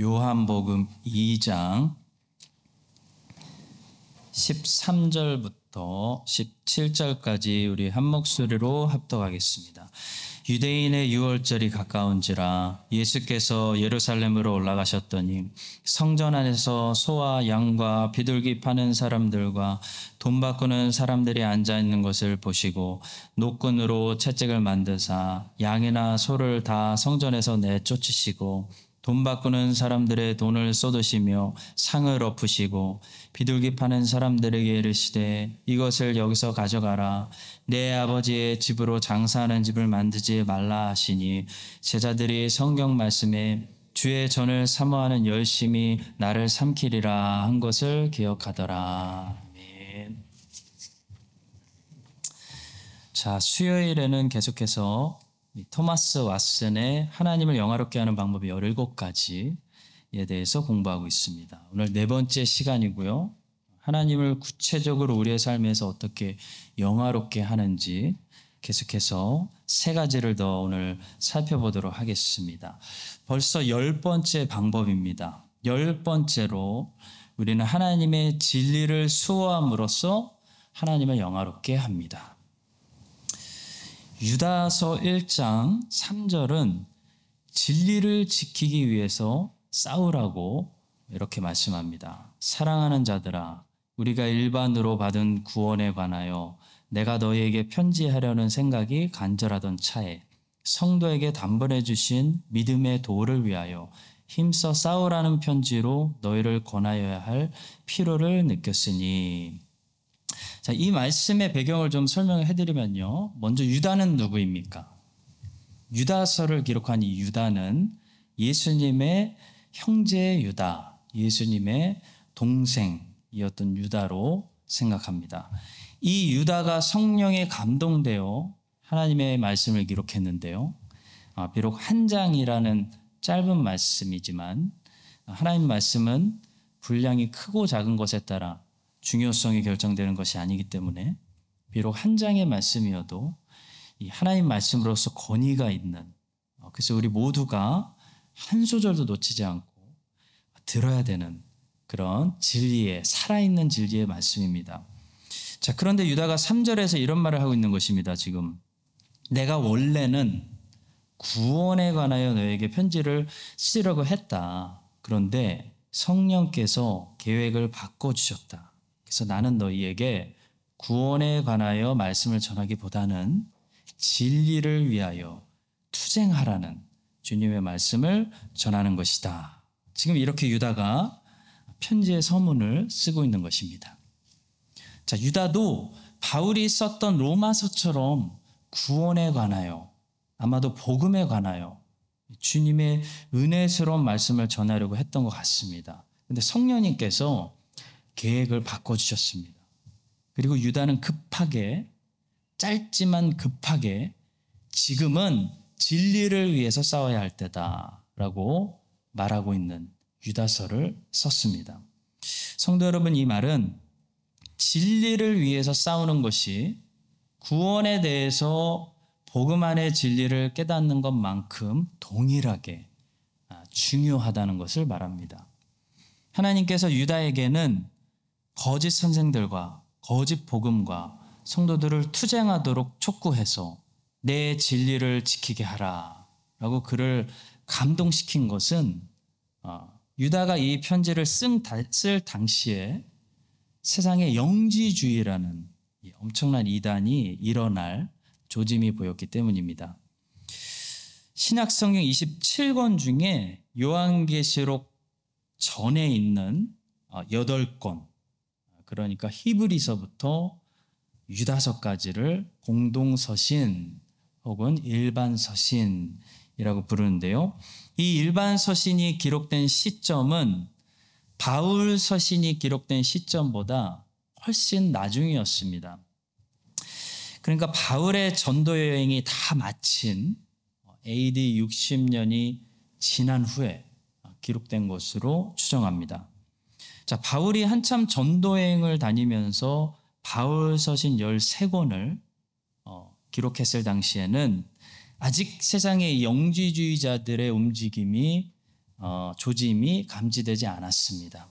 요한복음 2장 13절부터 17절까지 우리 한 목소리로 합독하겠습니다. 유대인의 유월절이 가까운지라 예수께서 예루살렘으로 올라가셨더니 성전 안에서 소와 양과 비둘기 파는 사람들과 돈 바꾸는 사람들이 앉아 있는 것을 보시고 노끈으로 채찍을 만드사 양이나 소를 다 성전에서 내쫓으시고 돈 바꾸는 사람들의 돈을 쏟으시며 상을 엎으시고 비둘기 파는 사람들에게 이르시되 이것을 여기서 가져가라 내 아버지의 집으로 장사하는 집을 만들지 말라 하시니 제자들이 성경 말씀에 주의 전을 사모하는 열심히 나를 삼키리라 한 것을 기억하더라. 아멘. 자, 수요일에는 계속해서 토마스 왓슨의 하나님을 영화롭게 하는 방법이 17가지에 대해서 공부하고 있습니다. 오늘 네 번째 시간이고요. 하나님을 구체적으로 우리의 삶에서 어떻게 영화롭게 하는지 계속해서 세 가지를 더 오늘 살펴보도록 하겠습니다. 벌써 열 번째 방법입니다. 열 번째로 우리는 하나님의 진리를 수호함으로써 하나님을 영화롭게 합니다. 유다서 1장 3절은 진리를 지키기 위해서 싸우라고 이렇게 말씀합니다. 사랑하는 자들아, 우리가 일반으로 받은 구원에 관하여 내가 너희에게 편지하려는 생각이 간절하던 차에 성도에게 단번해 주신 믿음의 도를 위하여 힘써 싸우라는 편지로 너희를 권하여야 할 필요를 느꼈으니 자, 이 말씀의 배경을 좀 설명해 드리면요. 먼저 유다는 누구입니까? 유다서를 기록한 이 유다는 예수님의 형제 유다, 예수님의 동생이었던 유다로 생각합니다. 이 유다가 성령에 감동되어 하나님의 말씀을 기록했는데요. 아, 비록 한 장이라는 짧은 말씀이지만 하나님 말씀은 분량이 크고 작은 것에 따라 중요성이 결정되는 것이 아니기 때문에 비록 한 장의 말씀이어도 이 하나님 말씀으로서 권위가 있는 어, 그래서 우리 모두가 한 소절도 놓치지 않고 들어야 되는 그런 진리의 살아있는 진리의 말씀입니다. 자, 그런데 유다가 3절에서 이런 말을 하고 있는 것입니다. 지금 내가 원래는 구원에 관하여 너에게 편지를 쓰려고 했다. 그런데 성령께서 계획을 바꿔 주셨다. 그래서 나는 너희에게 구원에 관하여 말씀을 전하기보다는 진리를 위하여 투쟁하라는 주님의 말씀을 전하는 것이다. 지금 이렇게 유다가 편지의 서문을 쓰고 있는 것입니다. 자, 유다도 바울이 썼던 로마서처럼 구원에 관하여 아마도 복음에 관하여 주님의 은혜스러운 말씀을 전하려고 했던 것 같습니다. 근데 성령님께서 계획을 바꿔주셨습니다. 그리고 유다는 급하게, 짧지만 급하게 지금은 진리를 위해서 싸워야 할 때다 라고 말하고 있는 유다서를 썼습니다. 성도 여러분, 이 말은 진리를 위해서 싸우는 것이 구원에 대해서 복음 안의 진리를 깨닫는 것만큼 동일하게 아, 중요하다는 것을 말합니다. 하나님께서 유다에게는 거짓 선생들과 거짓 복음과 성도들을 투쟁하도록 촉구해서 내 진리를 지키게 하라. 라고 그를 감동시킨 것은 어, 유다가 이 편지를 쓸 당시에 세상에 영지주의라는 엄청난 이단이 일어날 조짐이 보였기 때문입니다. 신약성경 27권 중에 요한계시록 전에 있는 8권, 그러니까 히브리서부터 유다서까지를 공동서신 혹은 일반서신이라고 부르는데요. 이 일반서신이 기록된 시점은 바울 서신이 기록된 시점보다 훨씬 나중이었습니다. 그러니까 바울의 전도 여행이 다 마친 AD 60년이 지난 후에 기록된 것으로 추정합니다. 자, 바울이 한참 전도여행을 다니면서 바울 서신 13권을 어, 기록했을 당시에는 아직 세상의 영지주의자들의 움직임이 어, 조짐이 감지되지 않았습니다.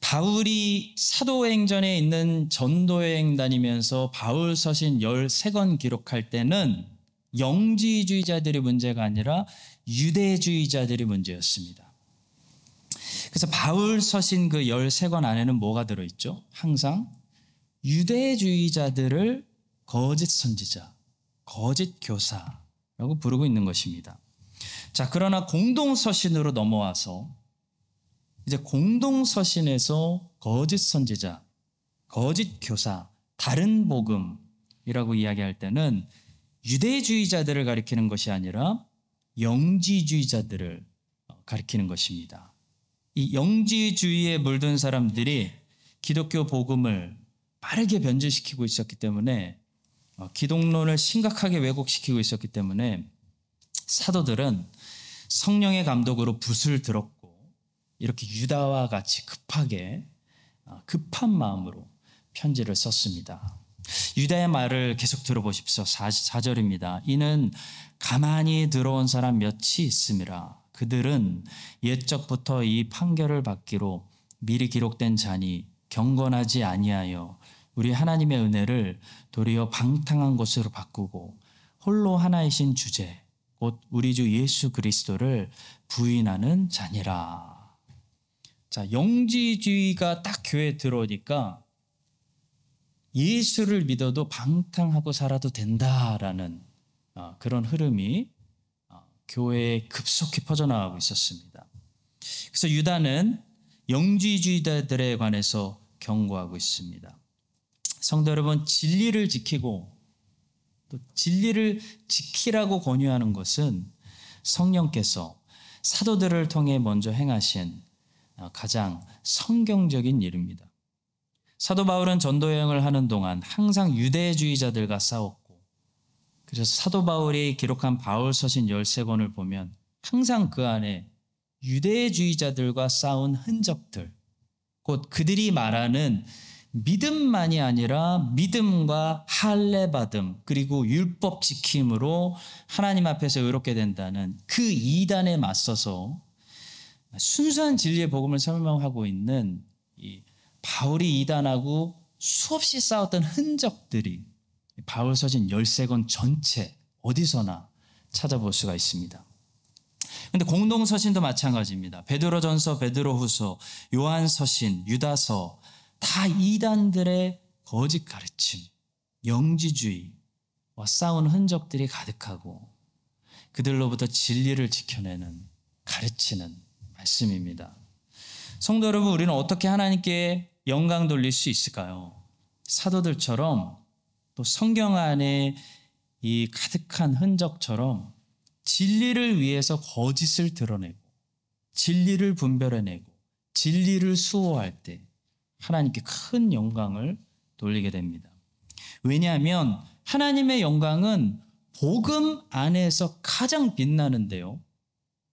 바울이 사도행전에 있는 전도여행 다니면서 바울 서신 13권 기록할 때는 영지주의자들이 문제가 아니라 유대주의자들이 문제였습니다. 그래서 바울 서신 그 13권 안에는 뭐가 들어있죠? 항상 유대주의자들을 거짓 선지자, 거짓 교사라고 부르고 있는 것입니다. 자, 그러나 공동 서신으로 넘어와서 이제 공동 서신에서 거짓 선지자, 거짓 교사, 다른 복음이라고 이야기할 때는 유대주의자들을 가리키는 것이 아니라 영지주의자들을 가리키는 것입니다. 이 영지주의에 물든 사람들이 기독교 복음을 빠르게 변질시키고 있었기 때문에 어, 기독론을 심각하게 왜곡시키고 있었기 때문에 사도들은 성령의 감독으로 붓을 들었고 이렇게 유다와 같이 급하게 어, 급한 마음으로 편지를 썼습니다. 유다의 말을 계속 들어보십시오. 4절입니다. 이는 가만히 들어온 사람 몇이 있음이라. 그들은 옛적부터 이 판결을 받기로 미리 기록된 자니 경건하지 아니하여 우리 하나님의 은혜를 도리어 방탕한 것으로 바꾸고 홀로 하나이신 주제 곧 우리 주 예수 그리스도를 부인하는 자니라. 자, 영지주의가 딱 교회에 들어오니까 예수를 믿어도 방탕하고 살아도 된다라는 어, 그런 흐름이 어, 교회에 급속히 퍼져나가고 있었습니다. 그래서 유다는 영지주의자들에 관해서 경고하고 있습니다. 성도 여러분, 진리를 지키고 또 진리를 지키라고 권유하는 것은 성령께서 사도들을 통해 먼저 행하신 어, 가장 성경적인 일입니다. 사도 바울은 전도 여행을 하는 동안 항상 유대주의자들과 싸웠고 그래서 사도 바울이 기록한 바울 서신 13권을 보면 항상 그 안에 유대주의자들과 싸운 흔적들 곧 그들이 말하는 믿음만이 아니라 믿음과 할례받음 그리고 율법 지킴으로 하나님 앞에서 의롭게 된다는 그 이단에 맞서서 순수한 진리의 복음을 설명하고 있는 이 바울이 이단하고 수없이 싸웠던 흔적들이 바울 서신 13권 전체 어디서나 찾아볼 수가 있습니다. 근데 공동 서신도 마찬가지입니다. 베드로전서, 베드로후서, 요한서신, 유다서 다 이단들의 거짓 가르침, 영지주의와 싸운 흔적들이 가득하고 그들로부터 진리를 지켜내는 가르치는 말씀입니다. 성도 여러분, 우리는 어떻게 하나님께 영광 돌릴 수 있을까요? 사도들처럼 또 성경 안에 이 가득한 흔적처럼 진리를 위해서 거짓을 드러내고 진리를 분별해내고 진리를 수호할 때 하나님께 큰 영광을 돌리게 됩니다. 왜냐하면 하나님의 영광은 복음 안에서 가장 빛나는데요.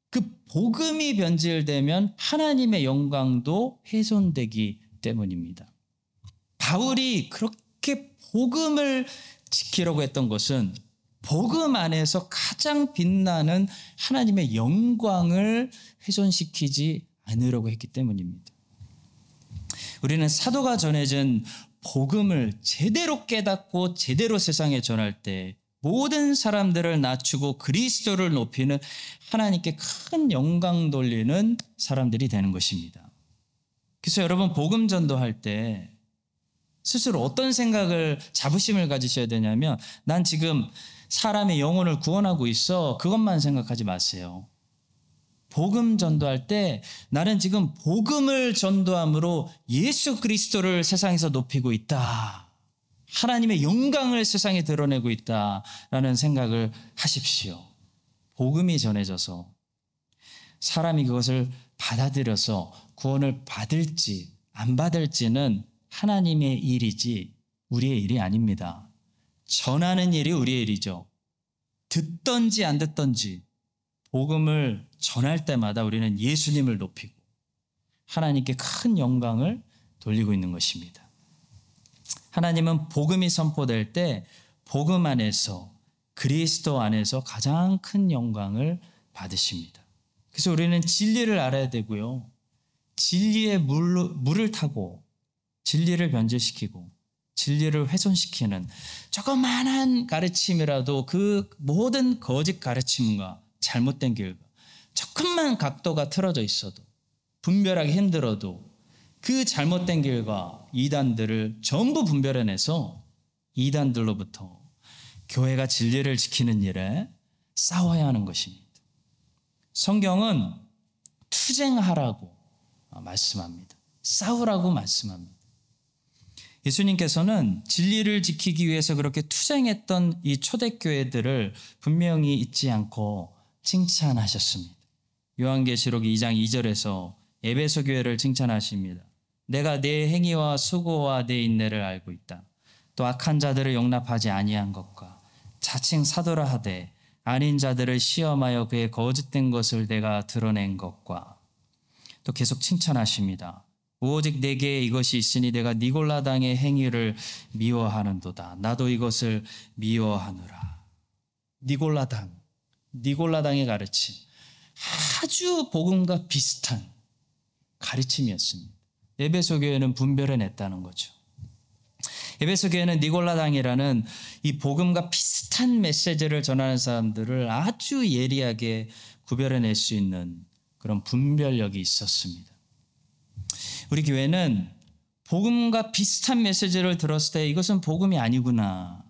그 복음이 변질되면 하나님의 영광도 훼손되기 때문입니다. 바울이 그렇게 복음을 지키려고 했던 것은 복음 안에서 가장 빛나는 하나님의 영광을 훼손시키지 않으려고 했기 때문입니다. 우리는 사도가 전해진 복음을 제대로 깨닫고 제대로 세상에 전할 때 모든 사람들을 낮추고 그리스도를 높이는 하나님께 큰 영광 돌리는 사람들이 되는 것입니다. 그래서 여러분 복음 전도할 때 스스로 어떤 생각을 자부심을 가지셔야 되냐면 난 지금 사람의 영혼을 구원하고 있어 그것만 생각하지 마세요. 복음 전도할 때 나는 지금 복음을 전도함으로 예수 그리스도를 세상에서 높이고 있다. 하나님의 영광을 세상에 드러내고 있다라는 생각을 하십시오. 복음이 전해져서 사람이 그것을 받아들여서 구원을 받을지 안 받을지는 하나님의 일이지 우리의 일이 아닙니다. 전하는 일이 우리의 일이죠. 듣던지 안 듣던지 복음을 전할 때마다 우리는 예수님을 높이고 하나님께 큰 영광을 돌리고 있는 것입니다. 하나님은 복음이 선포될 때 복음 안에서 그리스도 안에서 가장 큰 영광을 받으십니다. 그래서 우리는 진리를 알아야 되고요. 진리의 물, 물을 타고 진리를 변질시키고 진리를 훼손시키는 조그만한 가르침이라도 그 모든 거짓 가르침과 잘못된 길과 조금만 각도가 틀어져 있어도 분별하기 힘들어도 그 잘못된 길과 이단들을 전부 분별해내서 이단들로부터 교회가 진리를 지키는 일에 싸워야 하는 것입니다. 성경은 투쟁하라고 말씀합니다. 싸우라고 말씀합니다. 예수님께서는 진리를 지키기 위해서 그렇게 투쟁했던 이 초대교회들을 분명히 잊지 않고 칭찬하셨습니다. 요한계시록 2장 2절에서 에베소 교회를 칭찬하십니다. 내가 내 행위와 수고와 내 인내를 알고 있다. 또 악한 자들을 용납하지 아니한 것과 자칭 사도라 하되 아닌 자들을 시험하여 그의 거짓된 것을 내가 드러낸 것과 또 계속 칭찬하십니다. 오직 내게 이것이 있으니 내가 니골라 당의 행위를 미워하는도다. 나도 이것을 미워하노라. 니골라 당, 니골라 당의 가르침. 아주 복음과 비슷한 가르침이었습니다. 에베소 교회는 분별해냈다는 거죠. 에베소 교회는 니골라당이라는 이 복음과 비슷한 메시지를 전하는 사람들을 아주 예리하게 구별해낼 수 있는 그런 분별력이 있었습니다. 우리 교회는 복음과 비슷한 메시지를 들었을 때 이것은 복음이 아니구나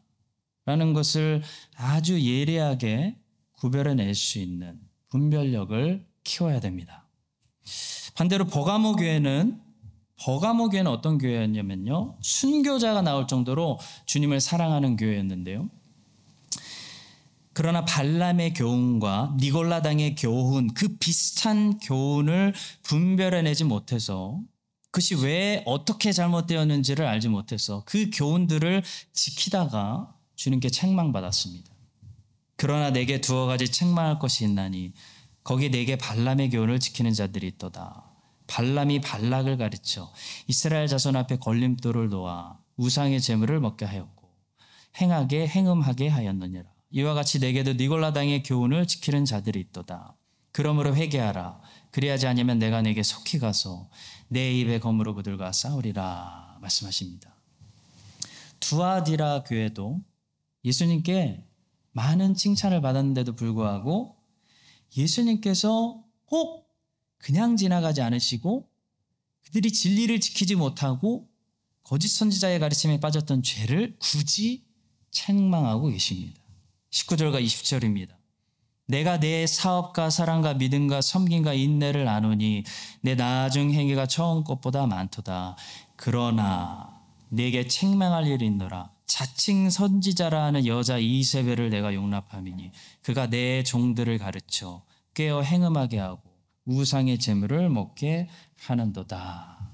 라는 것을 아주 예리하게 구별해낼 수 있는 분별력을 키워야 됩니다. 반대로 버가모 교회는 버가모 교회는 어떤 교회였냐면요. 순교자가 나올 정도로 주님을 사랑하는 교회였는데요. 그러나 발람의 교훈과 니골라당의 교훈, 그 비슷한 교훈을 분별해내지 못해서 그것이 왜 어떻게 잘못되었는지를 알지 못해서 그 교훈들을 지키다가 주님께 책망받았습니다. 그러나 내게 두어 가지 책망할 것이 있나니 거기 내게 발람의 교훈을 지키는 자들이 있도다. 발람이 발락을 가르쳐 이스라엘 자손 앞에 걸림돌을 놓아 우상의 재물을 먹게 하였고 행하게 행음하게 하였느니라. 이와 같이 내게도 니골라당의 교훈을 지키는 자들이 있도다. 그러므로 회개하라. 그리하지 않으면 내가 내게 속히 가서 내 입에 검으로 그들과 싸우리라 말씀하십니다. 두아디라 교회도 예수님께 많은 칭찬을 받았는데도 불구하고 예수님께서 꼭 그냥 지나가지 않으시고 그들이 진리를 지키지 못하고 거짓 선지자의 가르침에 빠졌던 죄를 굳이 책망하고 계십니다. 19절과 20절입니다. 내가 내 사업과 사랑과 믿음과 섬김과 인내를 아노니 내 나중 행위가 처음 것보다 많도다. 그러나 내게 책망할 일이 있노라. 자칭 선지자라 하는 여자 이세벨을 내가 용납함이니 그가 내 종들을 가르쳐 깨어 행음하게 하고 우상의 재물을 먹게 하는도다.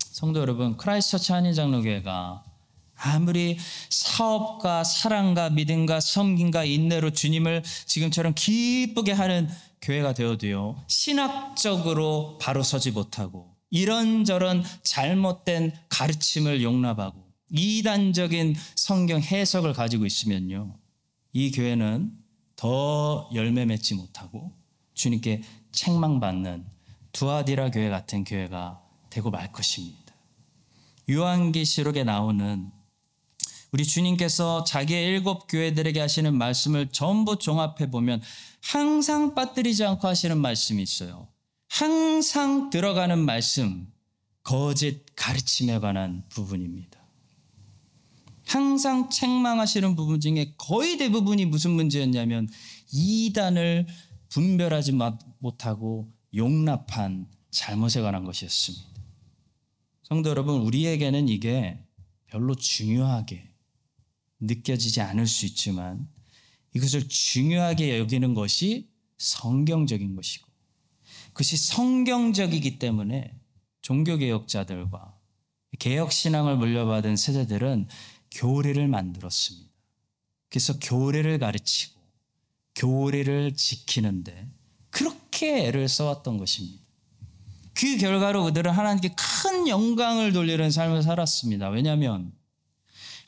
성도 여러분, 크라이스처치 한인장로교회가 아무리 사업과 사랑과 믿음과 섬김과 인내로 주님을 지금처럼 기쁘게 하는 교회가 되어도요, 신학적으로 바로 서지 못하고 이런저런 잘못된 가르침을 용납하고 이단적인 성경 해석을 가지고 있으면요, 이 교회는 더 열매 맺지 못하고 주님께 책망받는 두아디라 교회 같은 교회가 되고 말 것입니다. 요한계시록에 나오는 우리 주님께서 자기의 일곱 교회들에게 하시는 말씀을 전부 종합해 보면 항상 빠뜨리지 않고 하시는 말씀이 있어요. 항상 들어가는 말씀, 거짓 가르침에 관한 부분입니다. 항상 책망하시는 부분 중에 거의 대부분이 무슨 문제였냐면 이단을 분별하지 못하고 용납한 잘못에 관한 것이었습니다. 성도 여러분, 우리에게는 이게 별로 중요하게 느껴지지 않을 수 있지만 이것을 중요하게 여기는 것이 성경적인 것이고 그것이 성경적이기 때문에 종교개혁자들과 개혁신앙을 물려받은 세대들은 교리를 만들었습니다. 그래서 교리를 가르치고 교리를 지키는데 그렇게 애를 써왔던 것입니다. 그 결과로 그들은 하나님께 큰 영광을 돌리는 삶을 살았습니다. 왜냐하면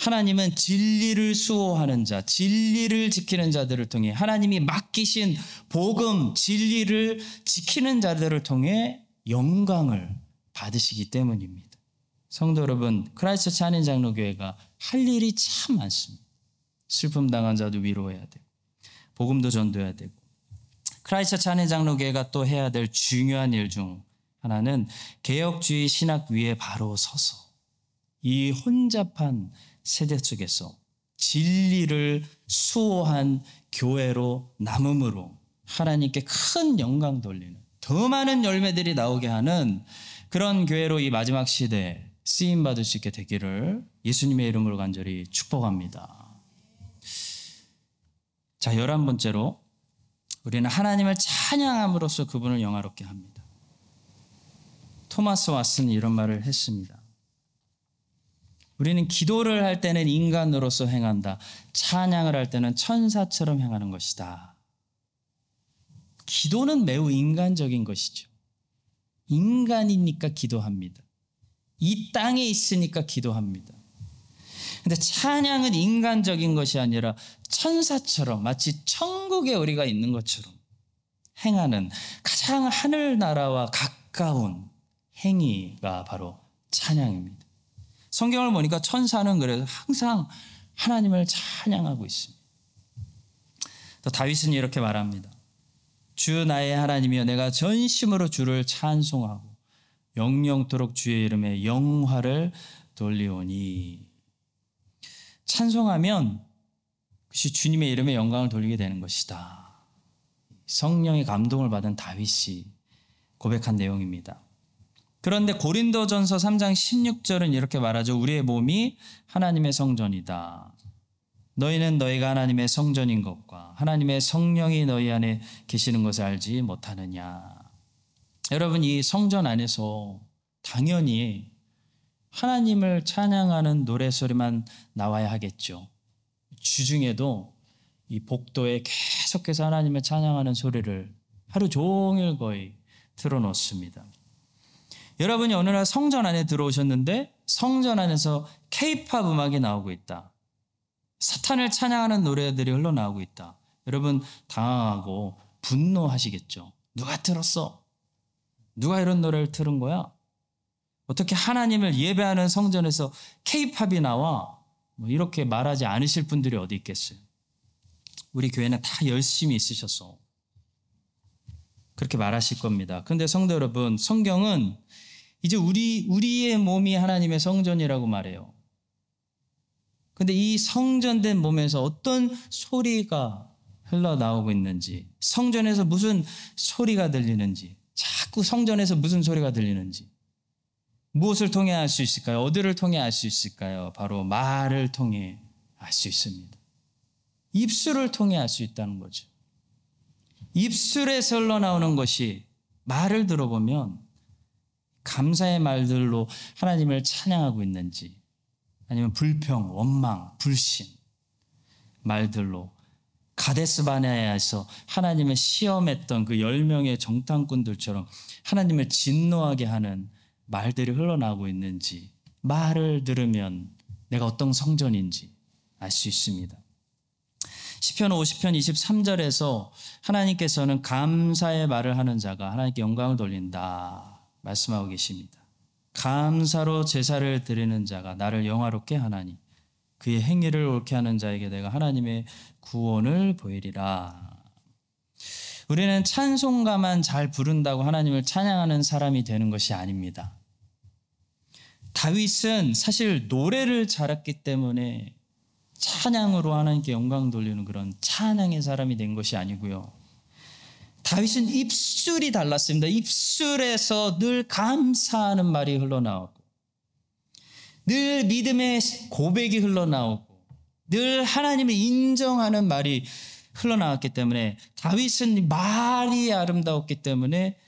하나님은 진리를 수호하는 자, 진리를 지키는 자들을 통해 하나님이 맡기신 복음, 진리를 지키는 자들을 통해 영광을 받으시기 때문입니다. 성도 여러분, 크라이스트 찬인 장로교회가 할 일이 참 많습니다. 슬픔 당한 자도 위로해야 되고, 복음도 전도해야 되고, 크라이스트 찬인 장로교회가 또 해야 될 중요한 일 중 하나는 개혁주의 신학 위에 바로 서서 이 혼잡한 세대 속에서 진리를 수호한 교회로 남음으로 하나님께 큰 영광 돌리는 더 많은 열매들이 나오게 하는 그런 교회로 이 마지막 시대에 쓰임 받을 수 있게 되기를 예수님의 이름으로 간절히 축복합니다. 자, 열한 번째로 우리는 하나님을 찬양함으로써 그분을 영화롭게 합니다. 토마스 왓슨이 이런 말을 했습니다. 우리는 기도를 할 때는 인간으로서 행한다. 찬양을 할 때는 천사처럼 행하는 것이다. 기도는 매우 인간적인 것이죠. 인간이니까 기도합니다. 이 땅에 있으니까 기도합니다. 근데 찬양은 인간적인 것이 아니라 천사처럼 마치 천국에 우리가 있는 것처럼 행하는 가장 하늘나라와 가까운 행위가 바로 찬양입니다. 성경을 보니까 천사는 그래서 항상 하나님을 찬양하고 있습니다. 또 다윗은 이렇게 말합니다. 주 나의 하나님이여 내가 전심으로 주를 찬송하고 영영토록 주의 이름에 영화를 돌리오니 찬송하면 그것이 주님의 이름에 영광을 돌리게 되는 것이다. 성령의 감동을 받은 다윗이 고백한 내용입니다. 그런데 고린도전서 3장 16절은 이렇게 말하죠. 우리의 몸이 하나님의 성전이다. 너희는 너희가 하나님의 성전인 것과 하나님의 성령이 너희 안에 계시는 것을 알지 못하느냐. 여러분 이 성전 안에서 당연히 하나님을 찬양하는 노래 소리만 나와야 하겠죠. 주중에도 이 복도에 계속해서 하나님을 찬양하는 소리를 하루 종일 거의 틀어놓습니다. 여러분이 어느 날 성전 안에 들어오셨는데 성전 안에서 케이팝 음악이 나오고 있다. 사탄을 찬양하는 노래들이 흘러나오고 있다. 여러분 당황하고 분노하시겠죠. 누가 들었어? 누가 이런 노래를 틀은 거야? 어떻게 하나님을 예배하는 성전에서 케이팝이 나와? 뭐 이렇게 말하지 않으실 분들이 어디 있겠어요? 우리 교회는 다 열심히 있으셔서 그렇게 말하실 겁니다. 근데 성도 여러분, 성경은 이제 우리, 우리의 몸이 하나님의 성전이라고 말해요. 근데 이 성전된 몸에서 어떤 소리가 흘러나오고 있는지, 성전에서 무슨 소리가 들리는지, 자꾸 성전에서 무슨 소리가 들리는지, 무엇을 통해 알 수 있을까요? 어디를 통해 알 수 있을까요? 바로 말을 통해 알 수 있습니다. 입술을 통해 알 수 있다는 거죠. 입술에서 흘러나오는 것이 말을 들어보면 감사의 말들로 하나님을 찬양하고 있는지 아니면 불평, 원망, 불신 말들로 가데스 바네아에서 하나님을 시험했던 그열 명의 정탐꾼들처럼 하나님을 진노하게 하는 말들이 흘러나오고 있는지 말을 들으면 내가 어떤 성전인지 알 수 있습니다. 시편 50편 23절에서 하나님께서는 감사의 말을 하는 자가 하나님께 영광을 돌린다 말씀하고 계십니다. 감사로 제사를 드리는 자가 나를 영화롭게 하나니 그의 행위를 옳게 하는 자에게 내가 하나님의 구원을 보이리라. 우리는 찬송가만 잘 부른다고 하나님을 찬양하는 사람이 되는 것이 아닙니다. 다윗은 사실 노래를 잘했기 때문에 찬양으로 하나님께 영광 돌리는 그런 찬양의 사람이 된 것이 아니고요. 다윗은 입술이 달랐습니다. 입술에서 늘 감사하는 말이 흘러나오고, 늘 믿음의 고백이 흘러나오고, 늘 하나님을 인정하는 말이 흘러나왔기 때문에 다윗은 말이 아름다웠기 때문에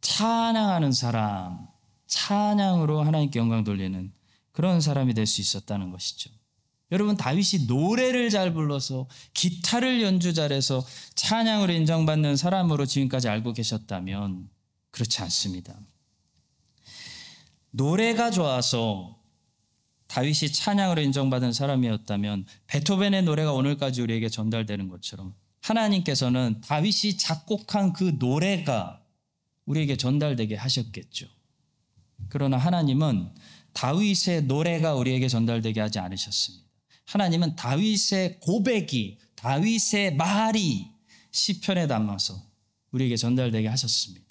찬양하는 사람, 찬양으로 하나님께 영광 돌리는 그런 사람이 될 수 있었다는 것이죠. 여러분 다윗이 노래를 잘 불러서 기타를 연주 잘해서 찬양으로 인정받는 사람으로 지금까지 알고 계셨다면 그렇지 않습니다. 노래가 좋아서 다윗이 찬양으로 인정받은 사람이었다면 베토벤의 노래가 오늘까지 우리에게 전달되는 것처럼 하나님께서는 다윗이 작곡한 그 노래가 우리에게 전달되게 하셨겠죠. 그러나 하나님은 다윗의 노래가 우리에게 전달되게 하지 않으셨습니다. 하나님은 다윗의 고백이 다윗의 말이 시편에 담아서 우리에게 전달되게 하셨습니다.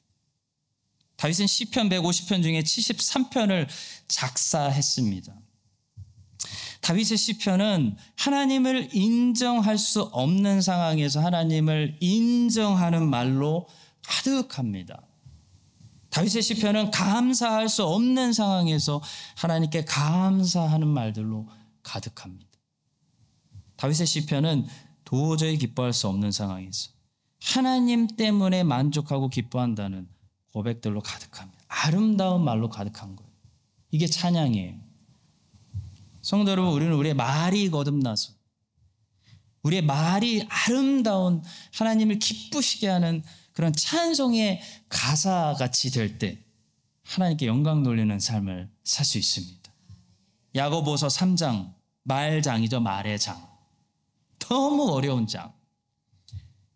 다윗은 시편 150편 중에 73편을 작사했습니다. 다윗의 시편은 하나님을 인정할 수 없는 상황에서 하나님을 인정하는 말로 가득합니다. 다윗의 시편은 감사할 수 없는 상황에서 하나님께 감사하는 말들로 가득합니다. 다윗의 시편은 도저히 기뻐할 수 없는 상황에서 하나님 때문에 만족하고 기뻐한다는 고백들로 가득합니다. 아름다운 말로 가득한 거예요. 이게 찬양이에요. 성도 여러분, 우리는 우리의 말이 거듭나서 우리의 말이 아름다운 하나님을 기쁘시게 하는 그런 찬송의 가사 같이 될 때 하나님께 영광 돌리는 삶을 살 수 있습니다. 야고보서 3장 말장이죠 말의 장. 너무 어려운 장.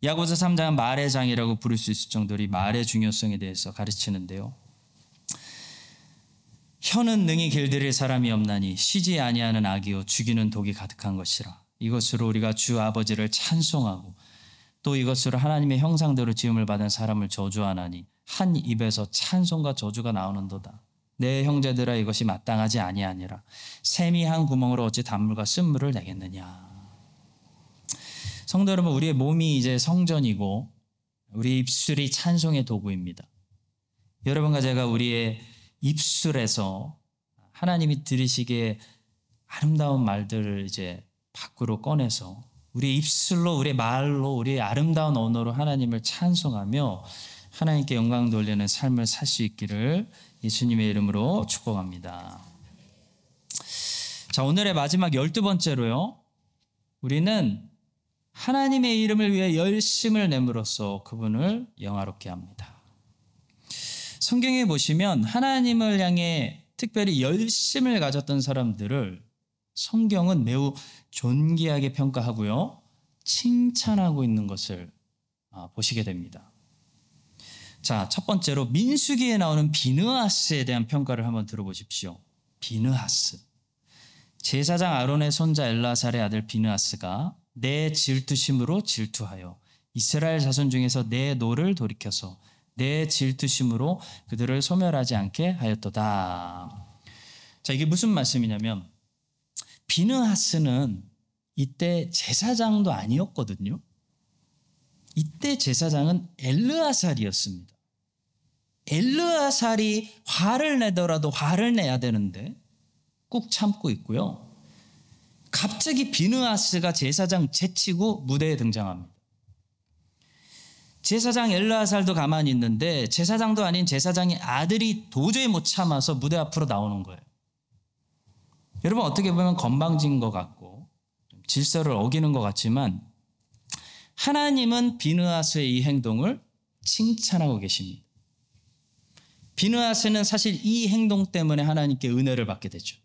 야고보서 3장은 말의 장이라고 부를 수 있을 정도로 이 말의 중요성에 대해서 가르치는데요. 혀는 능히 길들일 사람이 없나니 쉬지 아니하는 악이요 죽이는 독이 가득한 것이라. 이것으로 우리가 주 아버지를 찬송하고 또 이것으로 하나님의 형상대로 지음을 받은 사람을 저주하나니 한 입에서 찬송과 저주가 나오는도다. 내 형제들아 이것이 마땅하지 아니하니라. 샘이 한 구멍으로 어찌 단물과 쓴물을 내겠느냐. 성도 여러분, 우리의 몸이 이제 성전이고 우리 입술이 찬송의 도구입니다. 여러분과 제가 우리의 입술에서 하나님이 들으시기에 아름다운 말들을 이제 밖으로 꺼내서 우리 입술로 우리 말로 우리 아름다운 언어로 하나님을 찬송하며 하나님께 영광 돌리는 삶을 살 수 있기를 예수님의 이름으로 축복합니다. 자, 오늘의 마지막 열두 번째로요. 우리는 하나님의 이름을 위해 열심을 내므로써 그분을 영화롭게 합니다. 성경에 보시면 하나님을 향해 특별히 열심을 가졌던 사람들을 성경은 매우 존귀하게 평가하고요. 칭찬하고 있는 것을 아, 보시게 됩니다. 자, 첫 번째로 민수기에 나오는 비느하스에 대한 평가를 한번 들어보십시오. 비느하스. 제사장 아론의 손자 엘르아살의 아들 비느하스가 내 질투심으로 질투하여 이스라엘 자손 중에서 내 노를 돌이켜서 내 질투심으로 그들을 소멸하지 않게 하였도다. 자, 이게 무슨 말씀이냐면 비느하스는 이때 제사장도 아니었거든요. 이때 제사장은 엘르아살이었습니다. 엘르아살이 화를 내더라도 화를 내야 되는데 꾹 참고 있고요. 갑자기 비느하스가 제사장 제치고 무대에 등장합니다. 제사장 엘르아살도 가만히 있는데 제사장도 아닌 제사장의 아들이 도저히 못 참아서 무대 앞으로 나오는 거예요. 여러분 어떻게 보면 건방진 것 같고 질서를 어기는 것 같지만 하나님은 비느하스의 이 행동을 칭찬하고 계십니다. 비느하스는 사실 이 행동 때문에 하나님께 은혜를 받게 되죠.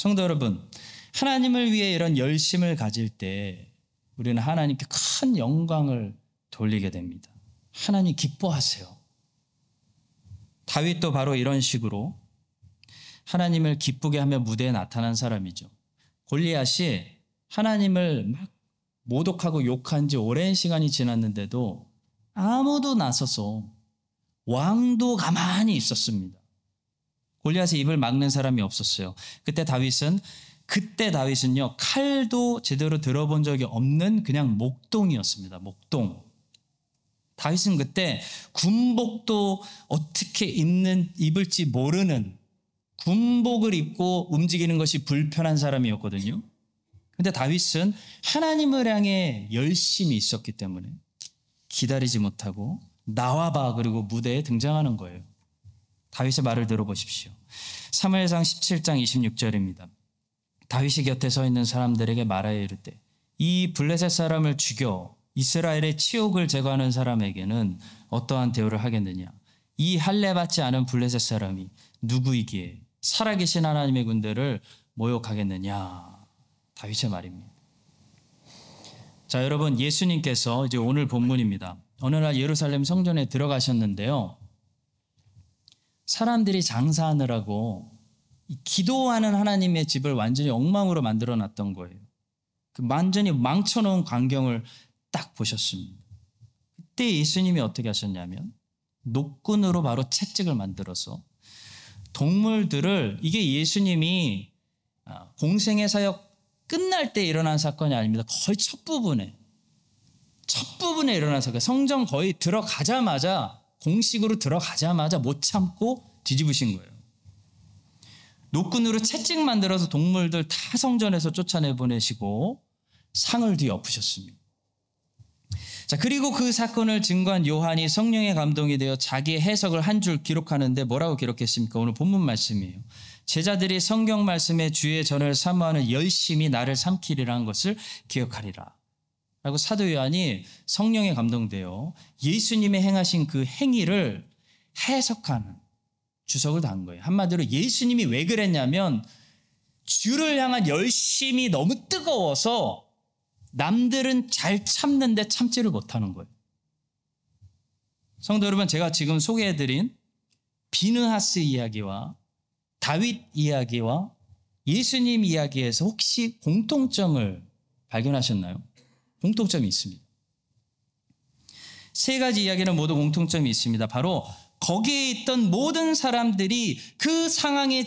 성도 여러분, 하나님을 위해 이런 열심을 가질 때 우리는 하나님께 큰 영광을 돌리게 됩니다. 하나님 기뻐하세요. 다윗도 바로 이런 식으로 하나님을 기쁘게 하며 무대에 나타난 사람이죠. 골리앗이 하나님을 막 모독하고 욕한 지 오랜 시간이 지났는데도 아무도 나서서 왕도 가만히 있었습니다. 골리앗의 입을 막는 사람이 없었어요. 그때 다윗은 그때 다윗은요 칼도 제대로 들어본 적이 없는 그냥 목동이었습니다. 목동. 다윗은 그때 군복도 어떻게 입는 입을지 모르는 군복을 입고 움직이는 것이 불편한 사람이었거든요. 근데 다윗은 하나님을 향해 열심히 있었기 때문에 기다리지 못하고 나와봐 그리고 무대에 등장하는 거예요. 다윗의 말을 들어보십시오. 3무엘상 17장 26절입니다. 다윗이 곁에 서 있는 사람들에게 말하여 이르되 이 블레셋 사람을 죽여 이스라엘의 치욕을 제거하는 사람에게는 어떠한 대우를 하겠느냐 이 할례 받지 않은 블레셋 사람이 누구이기에 살아계신 하나님의 군대를 모욕하겠느냐? 다윗의 말입니다. 자, 여러분, 예수님께서 이제 오늘 본문입니다. 어느 날 예루살렘 성전에 들어가셨는데요. 사람들이 장사하느라고 기도하는 하나님의 집을 완전히 엉망으로 만들어 놨던 거예요. 그 완전히 망쳐놓은 광경을 딱 보셨습니다. 그때 예수님이 어떻게 하셨냐면 노끈으로 바로 채찍을 만들어서 동물들을 이게 예수님이 아, 공생의 사역 끝날 때 일어난 사건이 아닙니다. 거의 첫 부분에 첫 부분에 일어난 사건. 성전 거의 들어가자마자 공식으로 들어가자마자 못 참고 뒤집으신 거예요. 노끈으로 채찍 만들어서 동물들 다 성전에서 쫓아내 보내시고 상을 뒤엎으셨습니다. 자, 그리고 그 사건을 증거한 요한이 성령의 감동이 되어 자기의 해석을 한 줄 기록하는데 뭐라고 기록했습니까? 오늘 본문 말씀이에요. 제자들이 성경 말씀에 주의 전을 사모하는 열심히 나를 삼키리라는 것을 기억하리라. 라고 사도 요한이 성령에 감동되어 예수님의 행하신 그 행위를 해석하는 주석을 단 거예요. 한마디로 예수님이 왜 그랬냐면 주를 향한 열심이 너무 뜨거워서 남들은 잘 참는데 참지를 못하는 거예요. 성도 여러분, 제가 지금 소개해드린 비느하스 이야기와 다윗 이야기와 예수님 이야기에서 혹시 공통점을 발견하셨나요? 공통점이 있습니다. 세 가지 이야기는 모두 공통점이 있습니다. 바로 거기에 있던 모든 사람들이 그 상황에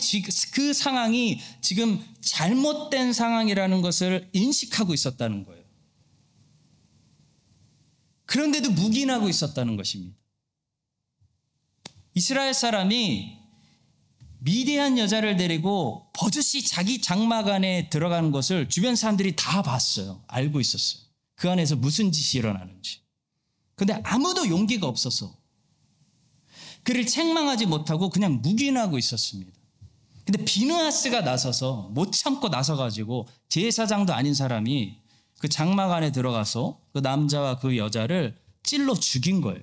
그 상황이 지금 잘못된 상황이라는 것을 인식하고 있었다는 거예요. 그런데도 묵인하고 있었다는 것입니다. 이스라엘 사람이 미대한 여자를 데리고 버젓이 자기 장막 안에 들어가는 것을 주변 사람들이 다 봤어요. 알고 있었어요. 그 안에서 무슨 짓이 일어나는지. 근데 아무도 용기가 없어서 그를 책망하지 못하고 그냥 묵인하고 있었습니다. 근데 비느하스가 나서서 못 참고 나서가지고 제사장도 아닌 사람이 그 장막 안에 들어가서 그 남자와 그 여자를 찔러 죽인 거예요.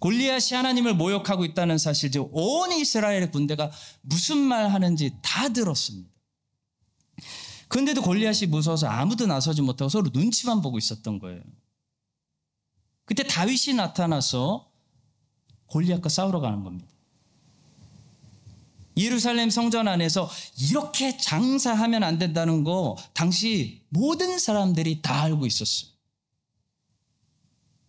골리앗이 하나님을 모욕하고 있다는 사실, 온 이스라엘의 군대가 무슨 말 하는지 다 들었습니다. 그런데도 골리앗이 무서워서 아무도 나서지 못하고 서로 눈치만 보고 있었던 거예요. 그때 다윗이 나타나서 골리앗과 싸우러 가는 겁니다. 예루살렘 성전 안에서 이렇게 장사하면 안 된다는 거 당시 모든 사람들이 다 알고 있었어요.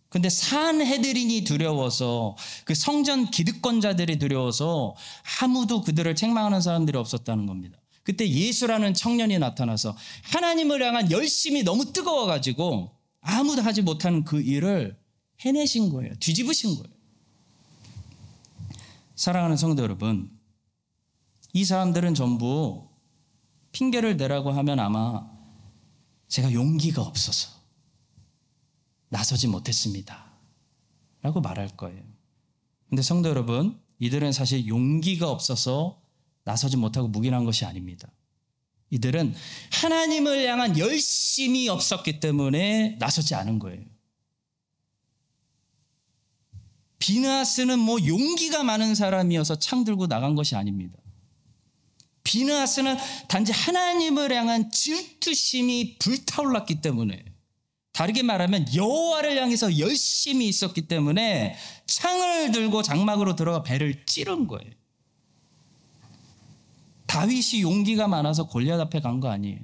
근데 산해드린이 두려워서 그 성전 기득권자들이 두려워서 아무도 그들을 책망하는 사람들이 없었다는 겁니다. 그때 예수라는 청년이 나타나서 하나님을 향한 열심이 너무 뜨거워가지고 아무도 하지 못하는 그 일을 해내신 거예요. 뒤집으신 거예요. 사랑하는 성도 여러분, 이 사람들은 전부 핑계를 대라고 하면 아마 제가 용기가 없어서 나서지 못했습니다. 라고 말할 거예요. 근데 성도 여러분, 이들은 사실 용기가 없어서 나서지 못하고 묵인한 것이 아닙니다. 이들은 하나님을 향한 열심이 없었기 때문에 나서지 않은 거예요. 비나스는 뭐 용기가 많은 사람이어서 창 들고 나간 것이 아닙니다. 비나스는 단지 하나님을 향한 질투심이 불타올랐기 때문에 다르게 말하면 여호와를 향해서 열심히 있었기 때문에 창을 들고 장막으로 들어가 배를 찌른 거예요. 다윗이 용기가 많아서 골리앗 앞에 간 거 아니에요.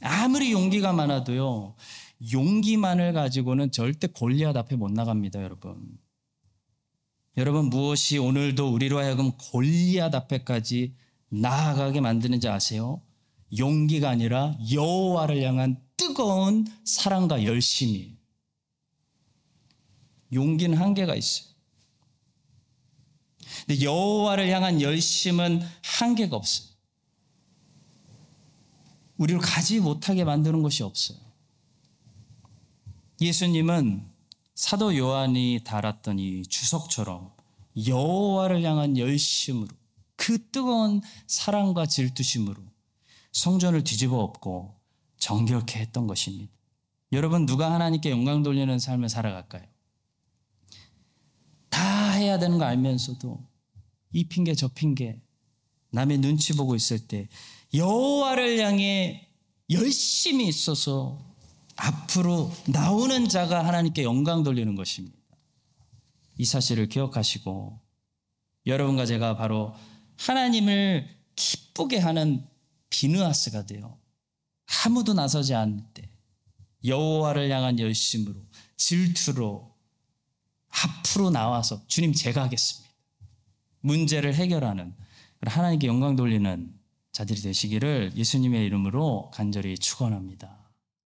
아무리 용기가 많아도요. 용기만을 가지고는 절대 골리앗 앞에 못 나갑니다, 여러분. 여러분 무엇이 오늘도 우리로 하여금 골리앗 앞에까지 나아가게 만드는지 아세요? 용기가 아니라 여호와를 향한 뜨거운 사랑과 열심이. 용기는 한계가 있어요. 근데 여호와를 향한 열심은 한계가 없어요. 우리를 가지 못하게 만드는 것이 없어요. 예수님은 사도 요한이 달았던 이 주석처럼 여호와를 향한 열심으로 그 뜨거운 사랑과 질투심으로 성전을 뒤집어 엎고 정결케 했던 것입니다. 여러분 누가 하나님께 영광 돌리는 삶을 살아갈까요? 다 해야 되는 거 알면서도 이 핑계 저 핑계 남의 눈치 보고 있을 때 여호와를 향해 열심히 있어서 앞으로 나오는 자가 하나님께 영광 돌리는 것입니다. 이 사실을 기억하시고 여러분과 제가 바로 하나님을 기쁘게 하는 비느하스가 되어 아무도 나서지 않을 때 여호와를 향한 열심으로 질투로 앞으로 나와서 주님 제가 하겠습니다. 문제를 해결하는 하나님께 영광 돌리는 자들이 되시기를 예수님의 이름으로 간절히 축원합니다.